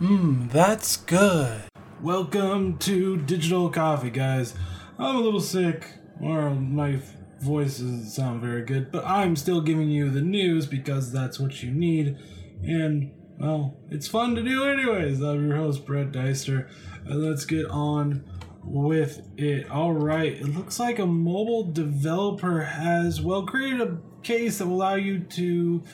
Mmm, that's good. Welcome to Digital Coffee, guys. I'm a little sick, or my voice doesn't sound very good, but I'm still giving you the news because that's what you need. And, well, it's fun to do anyways. I'm your host, Brett Deister. And let's get on with it. Alright, it looks like a mobile developer has, well, created a case that will allow you to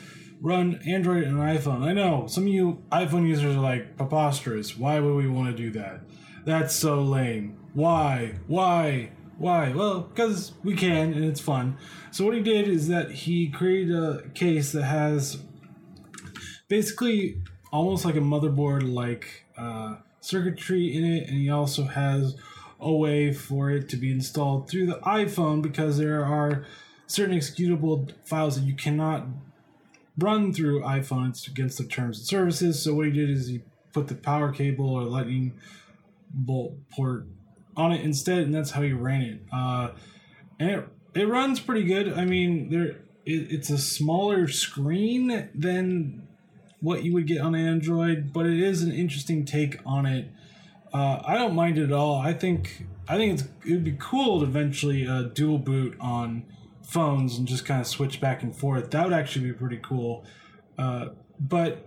run Android and iPhone. I know some of you iPhone users are like preposterous. Why would we want to do that? That's so lame. Why? Why? Why? Well, because we can and it's fun. So what he did is that he created a case that has basically almost like a motherboard like uh, circuitry in it, and he also has a way for it to be installed through the iPhone because there are certain executable files that you cannot run through iPhone. It's against the terms and services. So what he did is he put the power cable or lightning bolt port on it instead, and that's how he ran it. Uh, and it it runs pretty good. I mean, there it, it's a smaller screen than what you would get on Android, but it is an interesting take on it. Uh, I don't mind it at all. I think I think it's it would be cool to eventually uh, dual boot on phones and just kind of switch back and forth. That would actually be pretty cool. Uh, but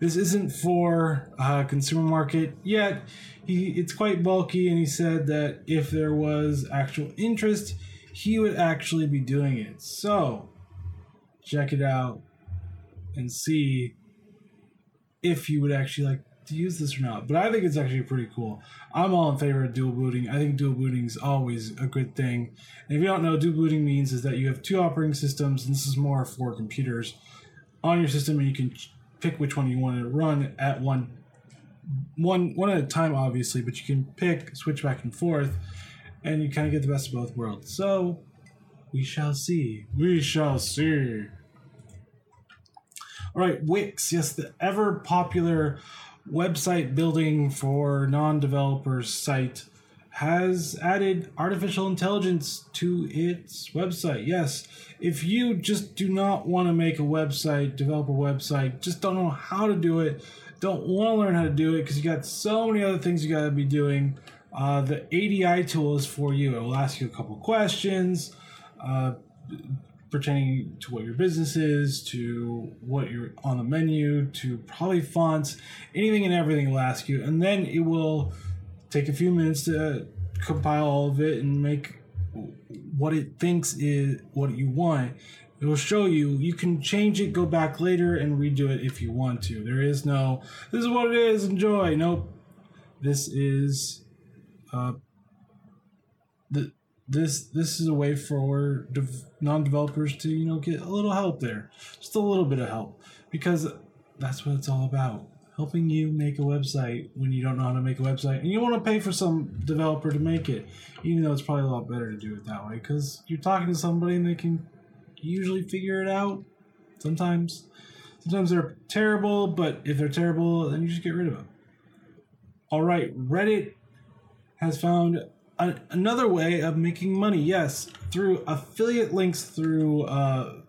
this isn't for uh, consumer market yet. He it's quite bulky, and he said that if there was actual interest, he would actually be doing it. So check it out and see if you would actually like to use this or not. But I think it's actually pretty cool. I'm all in favor of dual booting. I think dual booting is always a good thing. And if you don't know, dual booting means is that you have two operating systems, and this is more for computers on your system, and you can pick which one you want to run at one one one at a time, obviously. But you can pick, switch back and forth, and you kind of get the best of both worlds. So we shall see. We shall see. All right, Wix, yes, the ever popular website building for non developers site has added artificial intelligence to its website. Yes, if you just do not want to make a website, develop a website, just don't know how to do it, don't want to learn how to do it because you got so many other things you got to be doing, uh, the ADI tool is for you. It will ask you a couple questions. Uh, pertaining to what your business is, to what you're on the menu, to probably fonts, anything and everything will ask you. And then it will take a few minutes to compile all of it and make what it thinks is what you want. It will show you. You can change it, go back later, and redo it if you want to. There is no, this is what it is, enjoy. Nope. This is uh, this this is a way for dev- non-developers to you know get a little help there. Just a little bit of help. Because that's what it's all about. Helping you make a website when you don't know how to make a website. And you want to pay for some developer to make it. Even though it's probably a lot better to do it that way. Because you're talking to somebody and they can usually figure it out. Sometimes. Sometimes they're terrible but if they're terrible then you just get rid of them all right reddit has found a, another way of making money. Yes, through affiliate links through uh.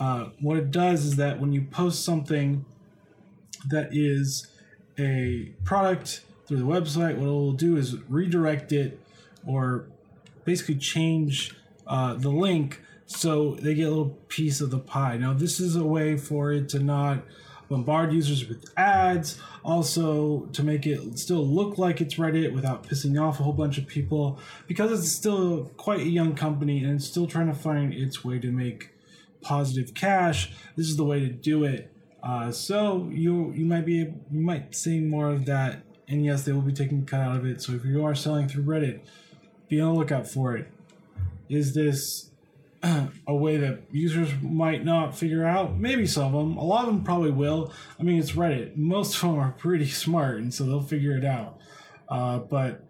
Uh, what it does is that when you post something that is a product through the website, what it will do is redirect it or basically change uh, the link so they get a little piece of the pie. Now, this is a way for it to not bombard users with ads, also to make it still look like it's Reddit without pissing off a whole bunch of people, because it's still quite a young company and it's still trying to find its way to make positive cash. This is the way to do it. Uh, so you you might be you might see more of that, and yes, they will be taking cut out of it. So if you are selling through Reddit, be on the lookout for it. Is this a way that users might not figure out. Maybe some of them. A lot of them probably will. I mean, it's Reddit. Most of them are pretty smart, and so they'll figure it out. Uh, but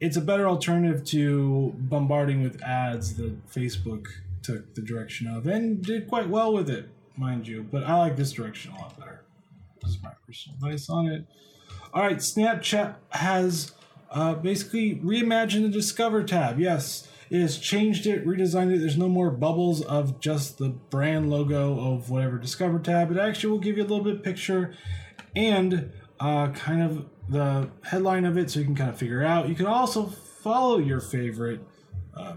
it's a better alternative to bombarding with ads that Facebook took the direction of and did quite well with it, mind you. But I like this direction a lot better. This is my personal advice on it. All right, Snapchat has uh, basically reimagined the Discover tab. Yes It has changed it, redesigned it. There's no more bubbles of just the brand logo of whatever Discover tab. It actually will give you a little bit picture and uh, kind of the headline of it so you can kind of figure out. You can also follow your favorite uh,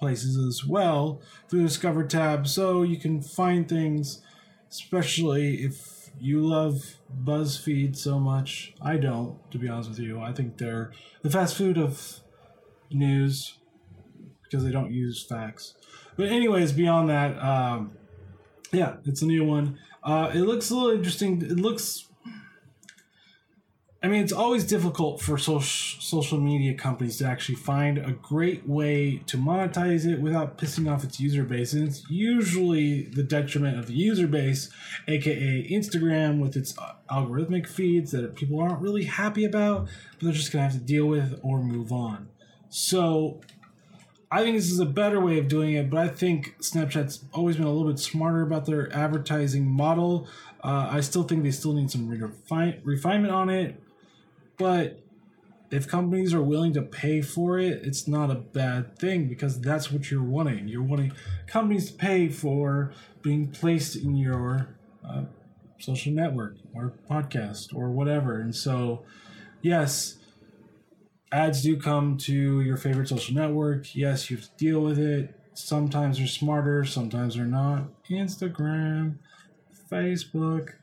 places as well through the Discover tab so you can find things, especially if you love BuzzFeed so much. I don't, to be honest with you. I think they're the fast food of news because they don't use facts. But, anyways, beyond that, um, yeah, it's a new one. Uh, it looks a little interesting. It looks I mean, it's always difficult for social social media companies to actually find a great way to monetize it without pissing off its user base, and it's usually the detriment of the user base, aka Instagram, with its uh, algorithmic feeds that people aren't really happy about, but they're just gonna have to deal with or move on. So, I think this is a better way of doing it, but I think Snapchat's always been a little bit smarter about their advertising model. Uh, I still think they still need some refine- refinement on it but if companies are willing to pay for it, it's not a bad thing because that's what you're wanting. You're wanting companies to pay for being placed in your uh, social network or podcast or whatever. And so, yes, ads do come to your favorite social network. Yes, you have to deal with it. Sometimes they're smarter, sometimes they're not. Instagram, Facebook,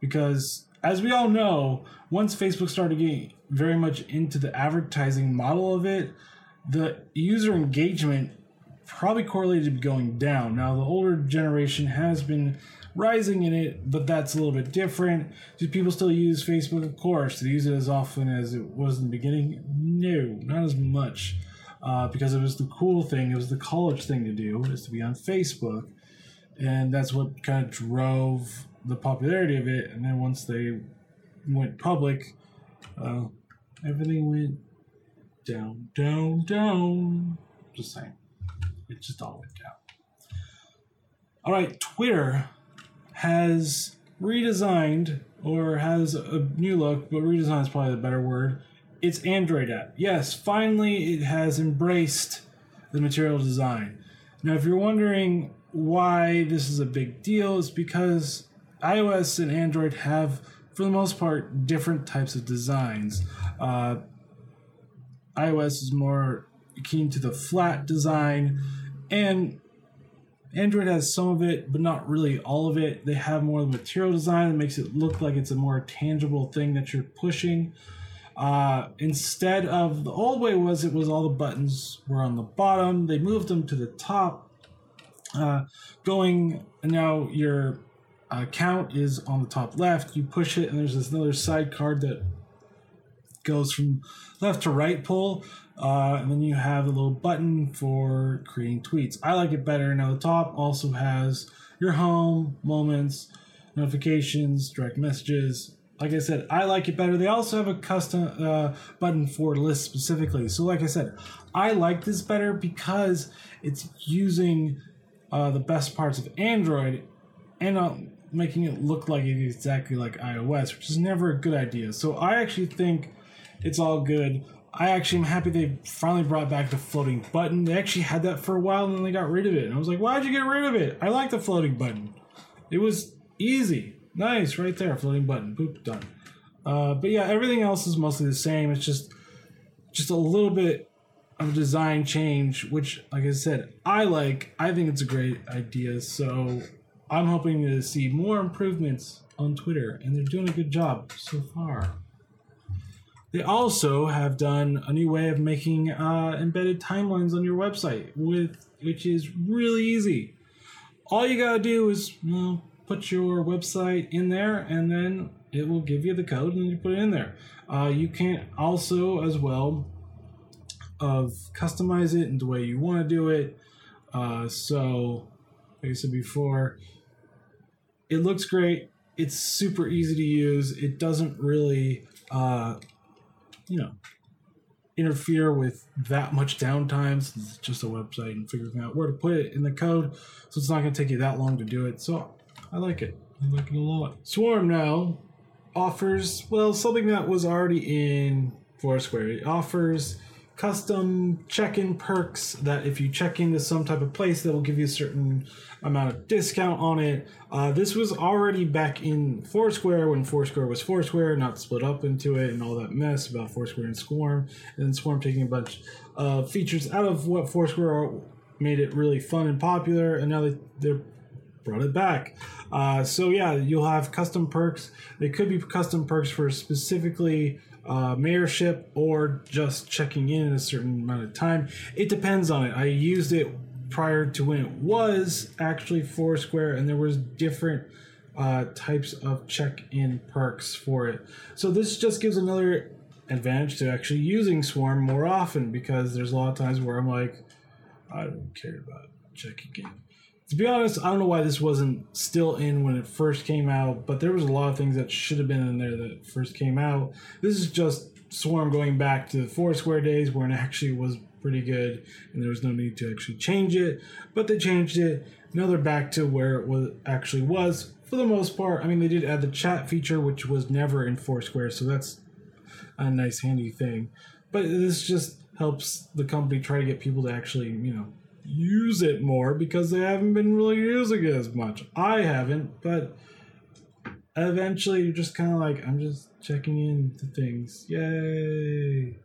because as we all know, once Facebook started getting very much into the advertising model of it, the user engagement probably correlated to going down. Now, the older generation has been rising in it, but that's a little bit different. Do people still use Facebook? Of course. Do they use it as often as it was in the beginning? No, not as much. Uh, because it was the cool thing, it was the college thing to do, is to be on Facebook. And that's what kind of drove the popularity of it, and then once they went public, uh, everything went down, down, down. Just saying, it just all went down. All right, Twitter has redesigned or has a new look, but redesign is probably the better word. It's Android app. Yes, finally it has embraced the material design. Now, if you're wondering why this is a big deal, it's because iOS and Android have, for the most part, different types of designs. Uh, iOS is more keen to the flat design, and Android has some of it, but not really all of it. They have more of the material design that makes it look like it's a more tangible thing that you're pushing. Uh, instead of the old way was it was all the buttons were on the bottom. They moved them to the top, uh, going now your uh, count is on the top left. You push it, and there's this another side card that goes from left to right pull. Uh, and then you have a little button for creating tweets. I like it better. Now, the top also has your home, moments, notifications, direct messages. Like I said, I like it better. They also have a custom uh, button for lists specifically. So, like I said, I like this better because it's using uh, the best parts of Android and making it look like it exactly like iOS, which is never a good idea. So I actually think it's all good. I actually am happy they finally brought back the floating button. They actually had that for a while and then they got rid of it. And I was like, why'd you get rid of it? I like the floating button. It was easy. Nice, right there, floating button. Boop, done. Uh, but yeah, everything else is mostly the same. It's just just a little bit of design change, which, like I said, I like. I think it's a great idea. So I'm hoping to see more improvements on Twitter, and they're doing a good job so far. They also have done a new way of making uh, embedded timelines on your website, with which is really easy. All you gotta do is well, put your website in there, and then it will give you the code, and you put it in there. Uh, you can also, as well, of customize it in the way you want to do it. Uh, so, like I said before, it looks great. It's super easy to use. It doesn't really, uh, you know, interfere with that much downtime since it's just a website and figuring out where to put it in the code. So it's not going to take you that long to do it. So I like it. I like it a lot. Swarm now offers, well, something that was already in Foursquare. It offers custom check-in perks that if you check into some type of place that will give you a certain amount of discount on it. Uh, this was already back in foursquare when foursquare was foursquare not split up into it and all that mess about foursquare and swarm and swarm taking a bunch of features out of what foursquare made it really fun and popular and now they, they're brought it back. Uh, so yeah you'll have custom perks. They could be custom perks for specifically uh, mayorship or just checking in in a certain amount of time. It depends on it. I used it prior to when it was actually Foursquare, and there was different uh, types of check-in perks for it. So this just gives another advantage to actually using Swarm more often because there's a lot of times where I'm like, I don't care about checking in to be honest, I don't know why this wasn't still in when it first came out, but there was a lot of things that should have been in there that first came out. This is just Swarm going back to the Foursquare days when it actually was pretty good and there was no need to actually change it, but they changed it. Now they're back to where it was actually was for the most part. I mean, they did add the chat feature, which was never in Foursquare, so that's a nice handy thing. But this just helps the company try to get people to actually, you know, use it more because they haven't been really using it as much. I haven't, but eventually you're just kind of like, I'm just checking in into things. Yay!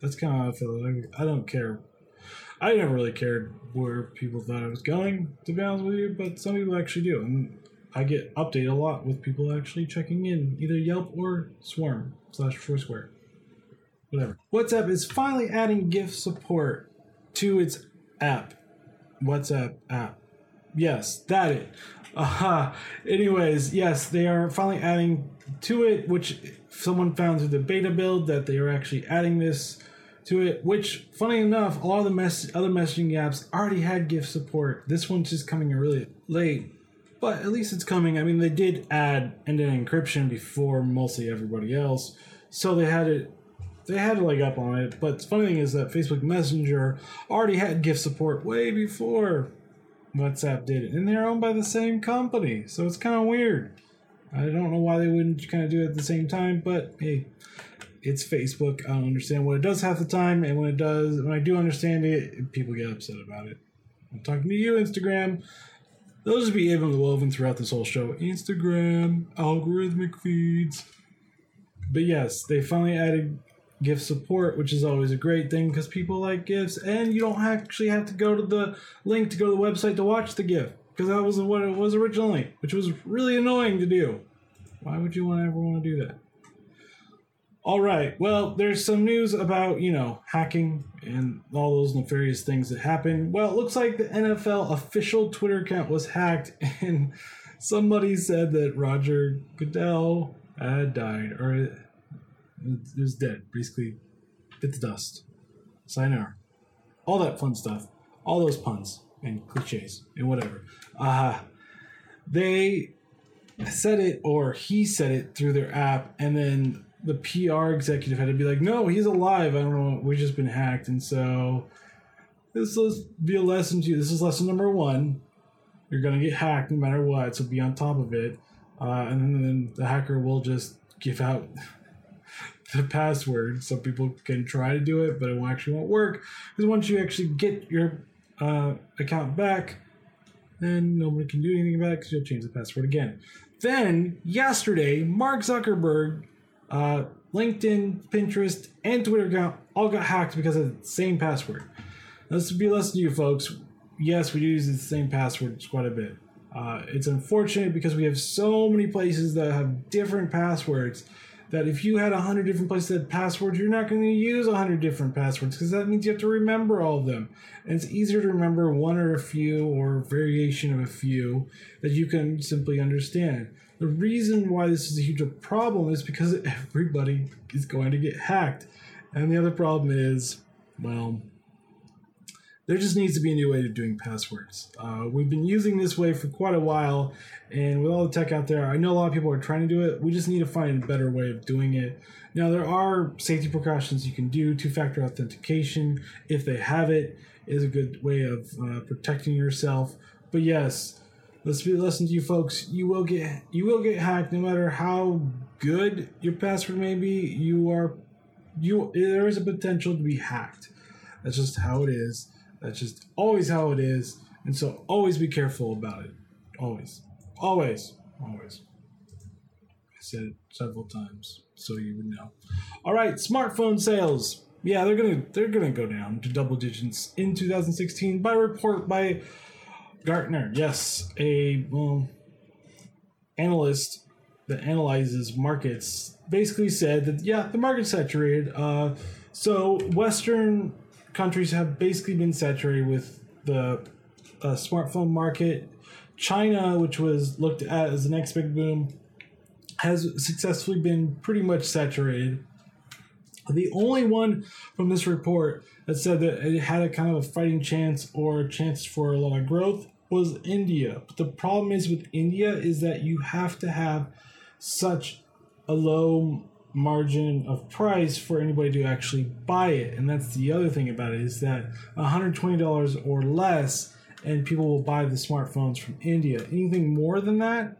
That's kind of how I feel. I don't care. I never really cared where people thought I was going, to be honest with you, but some people actually do. And I get updated a lot with people actually checking in, either Yelp or Swarm slash Foursquare. Whatever. WhatsApp is finally adding GIF support to its app. WhatsApp app. Yes, that it. Uh, anyways, yes, they are finally adding to it, which someone found through the beta build that they are actually adding this to it. Which, funny enough, a lot of the mess- other messaging apps already had GIF support. This one's just coming really late, but at least it's coming. I mean, they did add end-to-end encryption before mostly everybody else, so they had it they had a leg up on it. But the funny thing is that Facebook Messenger already had GIF support way before WhatsApp did it, and they're owned by the same company, so it's kind of weird. I don't know why they wouldn't kind of do it at the same time, but hey, it's Facebook. I don't understand what it does half the time, and when it does, when I do understand it, people get upset about it. I'm talking to you, Instagram. Those will be able to woven throughout this whole show. Instagram, algorithmic feeds. But yes, they finally added GIF support, which is always a great thing because people like gifts, and you don't actually have to go to the link to go to the website to watch the gift because that was what it was originally, which was really annoying to do. Why would you want ever want to do that? All right, well, there's some news about, you know, hacking and all those nefarious things that happen. Well, it looks like the NFL official Twitter account was hacked, and somebody said that Roger Goodell had died, or it was dead. Basically, bit the dust. Sayonara. All that fun stuff. All those puns and cliches and whatever. Uh, they said it, or he said it through their app, and then the PR executive had to be like, no, he's alive. I don't know. We've just been hacked. And so this will be a lesson to you. This is lesson number one. You're going to get hacked no matter what. So be on top of it. Uh, and then the hacker will just give out the password. Some people can try to do it, but it actually won't work because once you actually get your uh, account back, then nobody can do anything about it because you'll change the password again. Then yesterday, Mark Zuckerberg, uh, LinkedIn, Pinterest, and Twitter account all got hacked because of the same password. Let's be less to you folks. Yes, we do use the same passwords quite a bit. Uh, it's unfortunate because we have so many places that have different passwords that if you had a hundred different places that passwords, you're not going to use a hundred different passwords because that means you have to remember all of them. And it's easier to remember one or a few or variation of a few that you can simply understand. The reason why this is a huge problem is because everybody is going to get hacked. And the other problem is, well, there just needs to be a new way of doing passwords. Uh, we've been using this way for quite a while, and with all the tech out there, I know a lot of people are trying to do it. We just need to find a better way of doing it. Now, there are safety precautions you can do. Two factor authentication, if they have it, is a good way of uh, protecting yourself. But yes, let's be listen to you folks. You will get you will get hacked no matter how good your password may be. You are you there is a potential to be hacked. That's just how it is. That's just always how it is. And so always be careful about it. Always. Always. Always. I said it several times so you would know. All right, smartphone sales. Yeah, they're gonna they're gonna go down to double digits in 2016 by report by Gartner. Yes, a well, analyst that analyzes markets basically said that yeah, the market's saturated. Uh, so Western countries have basically been saturated with the uh, smartphone market. China, which was looked at as the next big boom, has successfully been pretty much saturated. The only one from this report that said that it had a kind of a fighting chance or chance for a lot of growth was India. But the problem is with India is that you have to have such a low margin of price for anybody to actually buy it. And that's the other thing about it is that $120 or less and people will buy the smartphones from India. Anything more than that,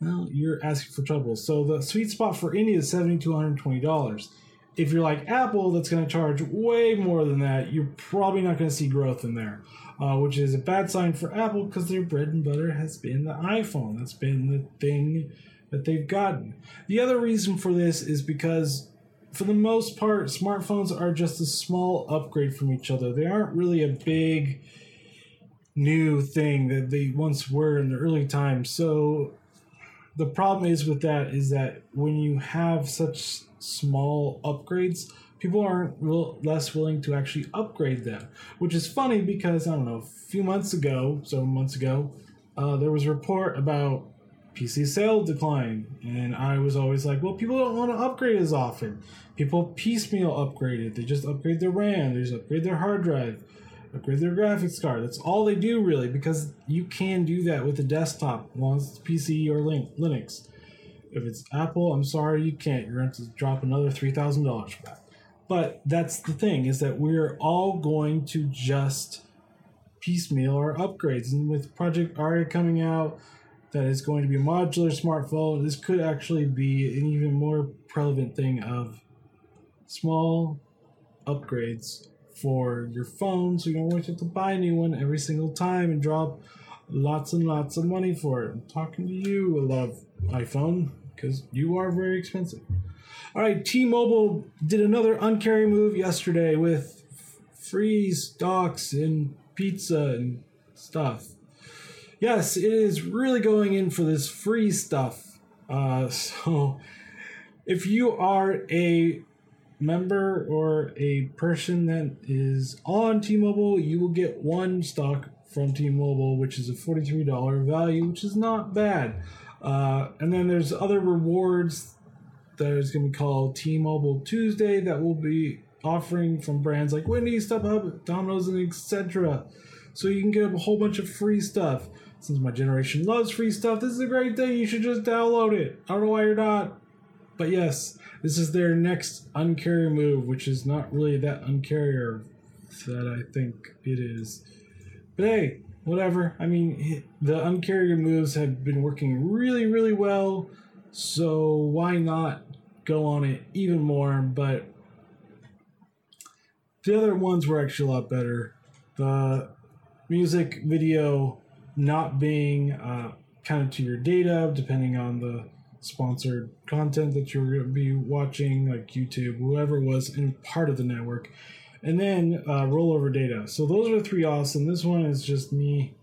well, you're asking for trouble. So the sweet spot for India is 70 to $120. If you're like Apple, that's going to charge way more than that, you're probably not going to see growth in there, uh, which is a bad sign for Apple because their bread and butter has been the iPhone. That's been the thing that they've gotten. The other reason for this is because, for the most part, smartphones are just a small upgrade from each other. They aren't really a big new thing that they once were in the early times. So the problem is with that is that when you have such small upgrades, people aren't real, less willing to actually upgrade them. Which is funny because I don't know, a few months ago, several months ago, uh, there was a report about PC sale decline, and I was always like, well, people don't want to upgrade as often. People piecemeal upgrade it. They just upgrade their RAM, they just upgrade their hard drive upgrade their graphics card. That's all they do really, because you can do that with a desktop, as it's PC or Linux. If it's Apple, I'm sorry, you can't. You're going to, to drop another three thousand dollars for that. But that's the thing is that we're all going to just piecemeal our upgrades, and with Project Ara coming out, that is going to be a modular smartphone. This could actually be an even more prevalent thing of small upgrades for your phone so you don't always have to buy a new one every single time and drop lots and lots of money for it. I'm talking to you, a lot of iPhone, because you are very expensive. All right, T Mobile did another uncarrier move yesterday with free stocks and pizza and stuff. Yes, it is really going in for this free stuff. Uh, so if you are a member or a person that is on T-Mobile, you will get one stock from T-Mobile, which is a $43 value, which is not bad. Uh, and then there's other rewards that is going to be called T-Mobile Tuesday that will be offering from brands like Wendy's, StubHub, Domino's, and etc. So you can get a whole bunch of free stuff. Since my generation loves free stuff, this is a great thing. You should just download it. I don't know why you're not. But yes, this is their next uncarrier move, which is not really that uncarrier that I think it is. But hey, whatever. I mean, the uncarrier moves have been working really, really well. So why not go on it even more? But the other ones were actually a lot better. The music video not being uh, counted to your data, depending on the sponsored content that you're going to be watching, like YouTube, whoever was in part of the network, and then uh, rollover data. So those are three awesome. This one is just me.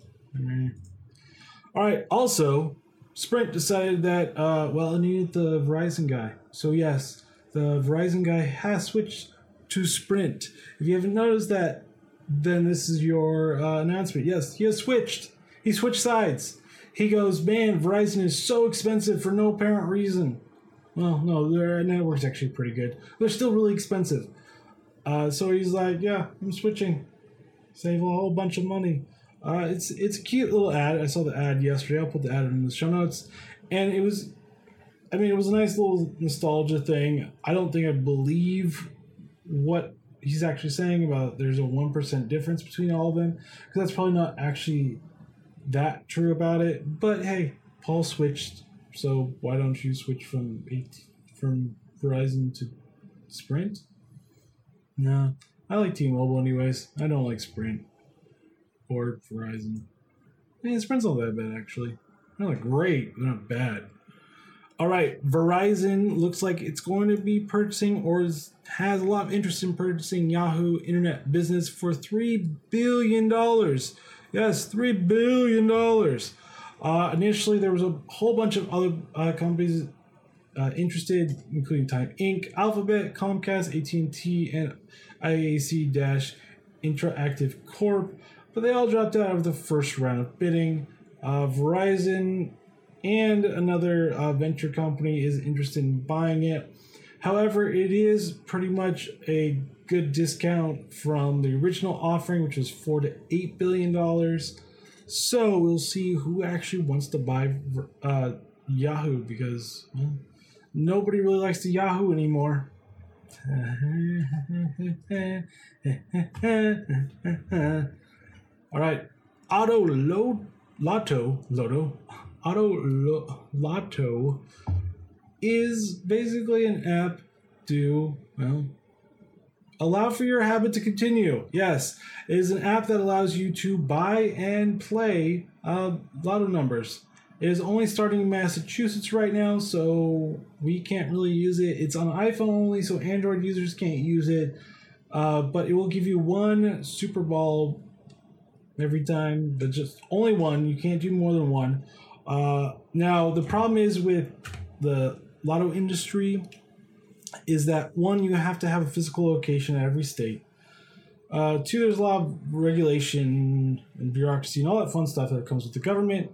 All right. Also, Sprint decided that uh, well, it needed the Verizon guy. So yes, the Verizon guy has switched to Sprint. If you haven't noticed that, then this is your uh, announcement. Yes, he has switched. He switched sides he goes, man, Verizon is so expensive for no apparent reason. Well, no, their network's actually pretty good. They're still really expensive. Uh, so he's like, yeah, I'm switching. Save a whole bunch of money. Uh, it's it's a cute little ad. I saw the ad yesterday. I'll put the ad in the show notes. And it was, I mean, it was a nice little nostalgia thing. I don't think I believe what he's actually saying about there's a 1% difference between all of them because that's probably not actually that true about it. But hey, Paul switched, so why don't you switch from eight from Verizon to Sprint? No, I like T-Mobile anyways. I don't like Sprint or Verizon. Yeah, Sprint's not that bad actually. They're not great, they're not bad. All right, Verizon looks like it's going to be purchasing or is, has a lot of interest in purchasing Yahoo Internet Business for $3 billion. Yes, $3 billion. Uh, initially, there was a whole bunch of other uh, companies uh, interested, including Time Inc., Alphabet, Comcast, AT&T, and IAC Dash Interactive Corp. But they all dropped out of the first round of bidding. Uh, Verizon and another uh, venture company is interested in buying it. However, it is pretty much a good discount from the original offering, which was four to eight billion dollars. So we'll see who actually wants to buy uh, Yahoo because well, nobody really likes the Yahoo anymore. All right, Auto Load Lotto Lotto Auto Lotto is basically an app to, well, allow for your habit to continue. Yes, it is an app that allows you to buy and play uh, lotto numbers. It is only starting in Massachusetts right now, so we can't really use it. It's on iPhone only, so Android users can't use it. Uh, but it will give you one Super Bowl every time, but just only one. You can't do more than one. Uh, now, the problem is with the lotto industry is that one, you have to have a physical location at every state. Uh, two, there's a lot of regulation and bureaucracy and all that fun stuff that comes with the government.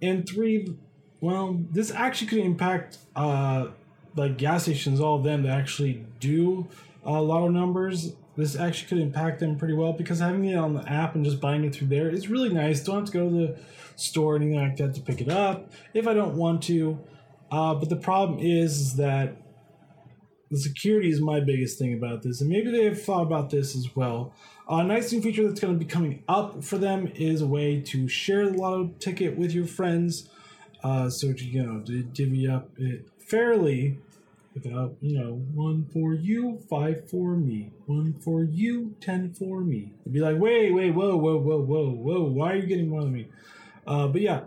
And three, well, this actually could impact uh, like gas stations, all of them that actually do uh, lotto numbers. This actually could impact them pretty well because having it on the app and just buying it through there is really nice. Don't have to go to the store or anything like that to pick it up if I don't want to. Uh, but the problem is, is that the security is my biggest thing about this, and maybe they have thought about this as well. A nice new feature that's going to be coming up for them is a way to share the lotto ticket with your friends, uh, so to, you know to divvy up it fairly without you know one for you, five for me, one for you, ten for me. It'd be like, wait, wait, whoa, whoa, whoa, whoa, whoa, why are you getting more than me? Uh, but yeah,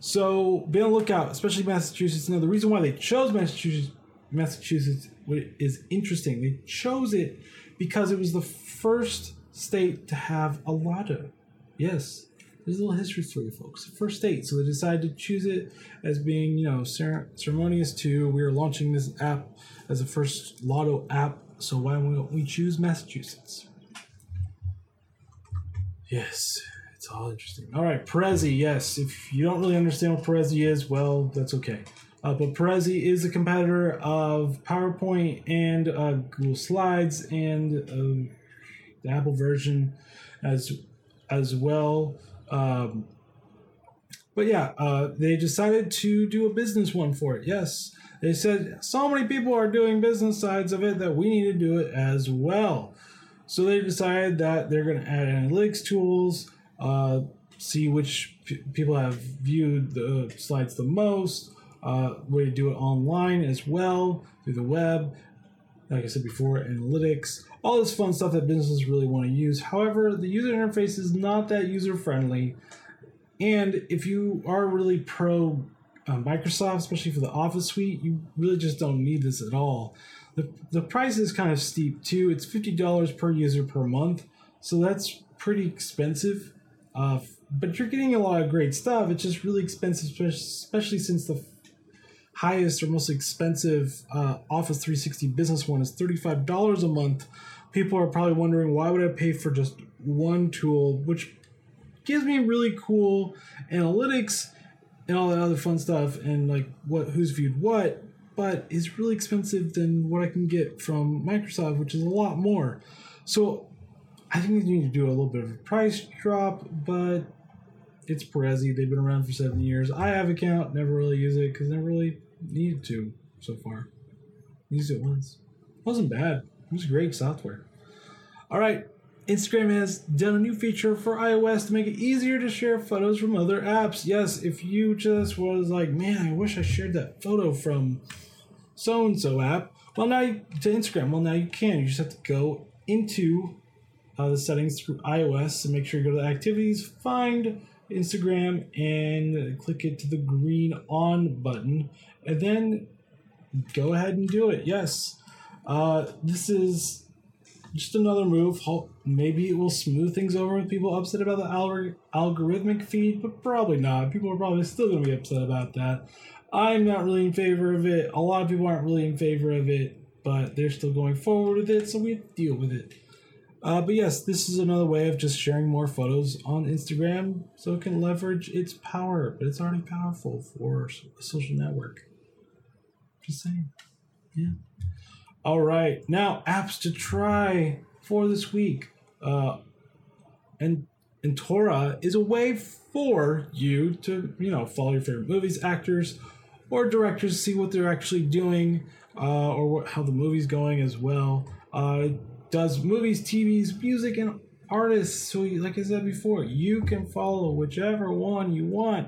so be on the lookout, especially Massachusetts. Now, the reason why they chose Massachusetts, Massachusetts is interesting. They chose it because it was the first state to have a lotto. Yes, there's a little history for you folks. First state, so they decided to choose it as being, you know, ceremonious too. We are launching this app as the first lotto app, so why don't we choose Massachusetts? Yes. It's all interesting. All right, Prezi. Yes, if you don't really understand what Prezi is, well, that's okay. Uh, but Prezi is a competitor of PowerPoint and uh, Google Slides and uh, the Apple version as as well. Um, but yeah, uh, they decided to do a business one for it. Yes, they said so many people are doing business sides of it that we need to do it as well. So they decided that they're going to add analytics tools uh, see which p- people have viewed the slides the most, uh, way to do it online as well through the web. Like I said before, analytics, all this fun stuff that businesses really want to use. However, the user interface is not that user friendly. And if you are really pro uh, Microsoft, especially for the Office suite, you really just don't need this at all. The, the price is kind of steep too. It's $50 per user per month. So that's pretty expensive. Uh, but you're getting a lot of great stuff. It's just really expensive, especially since the highest or most expensive uh, Office 360 business one is $35 a month. People are probably wondering why would I pay for just one tool, which gives me really cool analytics and all that other fun stuff and like what who's viewed what, but is really expensive than what I can get from Microsoft, which is a lot more. So I think they need to do a little bit of a price drop, but it's Prezi. They've been around for seven years. I have account, never really use it because never really needed to so far. Used it once. It wasn't bad. It was great software. All right. Instagram has done a new feature for iOS to make it easier to share photos from other apps. Yes, if you just was like, man, I wish I shared that photo from so and so app, Well, now you, to Instagram. Well, now you can. You just have to go into uh, the settings through iOS and make sure you go to the activities, find Instagram, and click it to the green on button, and then go ahead and do it. Yes, uh, this is just another move. Maybe it will smooth things over with people upset about the algor- algorithmic feed, but probably not. People are probably still going to be upset about that. I'm not really in favor of it. A lot of people aren't really in favor of it, but they're still going forward with it, so we deal with it. Uh, but yes, this is another way of just sharing more photos on Instagram so it can leverage its power, but it's already powerful for a social network. Just saying. Yeah. All right. Now, apps to try for this week. Uh, and Entora is a way for you to, you know, follow your favorite movies, actors, or directors, see what they're actually doing, uh, or what, how the movie's going as well. Uh, does movies, TVs, music, and artists. So, like I said before, you can follow whichever one you want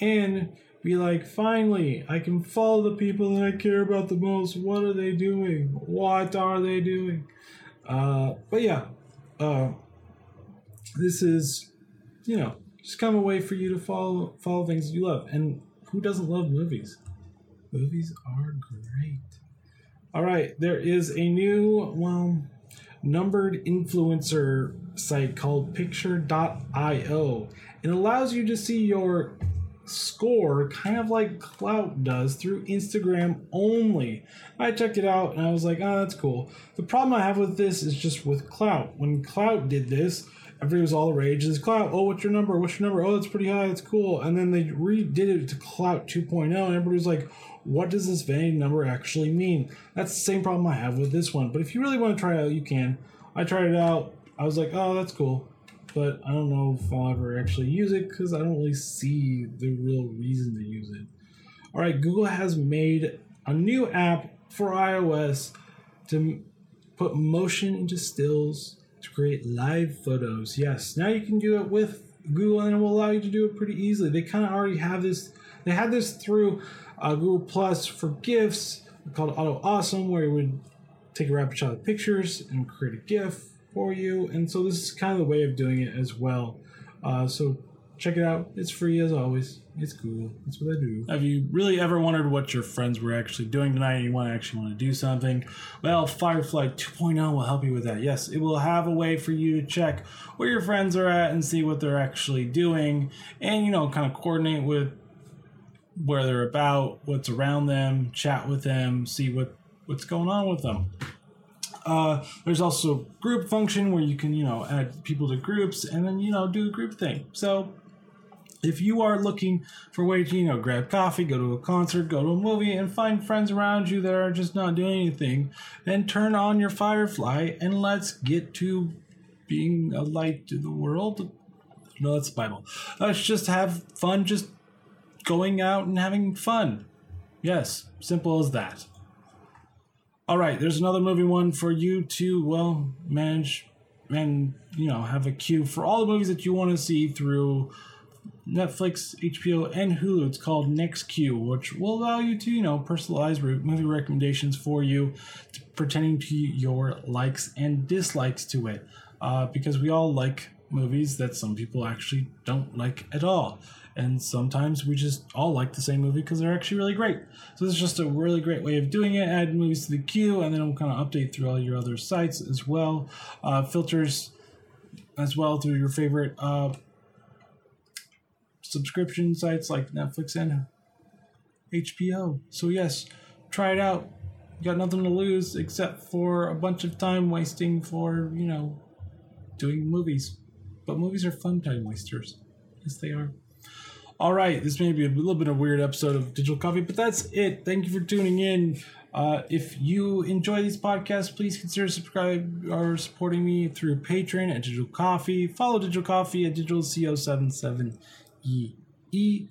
and be like, finally, I can follow the people that I care about the most. What are they doing? What are they doing? Uh, but yeah, uh, this is, you know, just kind of a way for you to follow follow things you love. And who doesn't love movies? Movies are great. All right, there is a new well numbered influencer site called picture.io. It allows you to see your score kind of like Klout does through Instagram only. I checked it out and I was like, oh, that's cool. The problem I have with this is just with Klout. When Klout did this, everybody was all the rage. Is Klout, oh, what's your number? What's your number? Oh, it's pretty high. It's cool. And then they redid it to Klout 2.0 and everybody was like, what does this vanity number actually mean? That's the same problem I have with this one. But if you really want to try it out, you can. I tried it out. I was like, oh, that's cool but I don't know if I'll ever actually use it because I don't really see the real reason to use it. All right, Google has made a new app for iOS to put motion into stills to create live photos. Yes, now you can do it with Google and it will allow you to do it pretty easily. They kind of already have this, they had this through uh, Google Plus for GIFs called Auto Awesome, where you would take a rapid shot of pictures and create a GIF for you. And so this is kind of the way of doing it as well. Uh, so check it out. It's free as always. It's cool. That's what I do. Have you really ever wondered what your friends were actually doing tonight and you want to actually want to do something? Well, Firefly 2.0 will help you with that. Yes, it will have a way for you to check where your friends are at and see what they're actually doing and, you know, kind of coordinate with where they're about, what's around them, chat with them, see what what's going on with them. Uh, there's also group function where you can, you know, add people to groups and then, you know, do a group thing. So if you are looking for a way to, you know, grab coffee, go to a concert, go to a movie, and find friends around you that are just not doing anything, then turn on your Firefly and let's get to being a light to the world. No, that's the Bible. Let's just have fun, just going out and having fun. Yes, simple as that. All right, there's another movie one for you to well manage and you know have a queue for all the movies that you want to see through Netflix, HBO, and Hulu. It's called Next Queue, which will allow you to you know personalize movie recommendations for you, pertaining to your likes and dislikes to it, uh, because we all like movies that some people actually don't like at all and sometimes we just all like the same movie because they're actually really great. So this is just a really great way of doing it. Add movies to the queue, and then it'll kind of update through all your other sites as well. Uh, filters as well through your favorite uh, subscription sites like Netflix and HBO. So yes, try it out. You got nothing to lose except for a bunch of time wasting for you know doing movies. But movies are fun time wasters. Yes, they are. All right, this may be a little bit of a weird episode of Digital Coffee, but that's it. Thank you for tuning in. Uh, if you enjoy these podcasts, please consider subscribing or supporting me through Patreon at Digital Coffee. Follow Digital Coffee at Digital CO77EE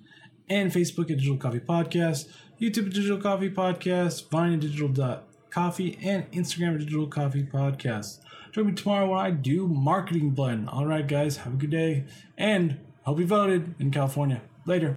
and Facebook at Digital Coffee Podcast, YouTube at Digital Coffee Podcast, Vine at Digital Coffee, and Instagram at Digital Coffee Podcast. Join me tomorrow when I do Marketing Blend. All right, guys, have a good day and hope you voted in California. Later.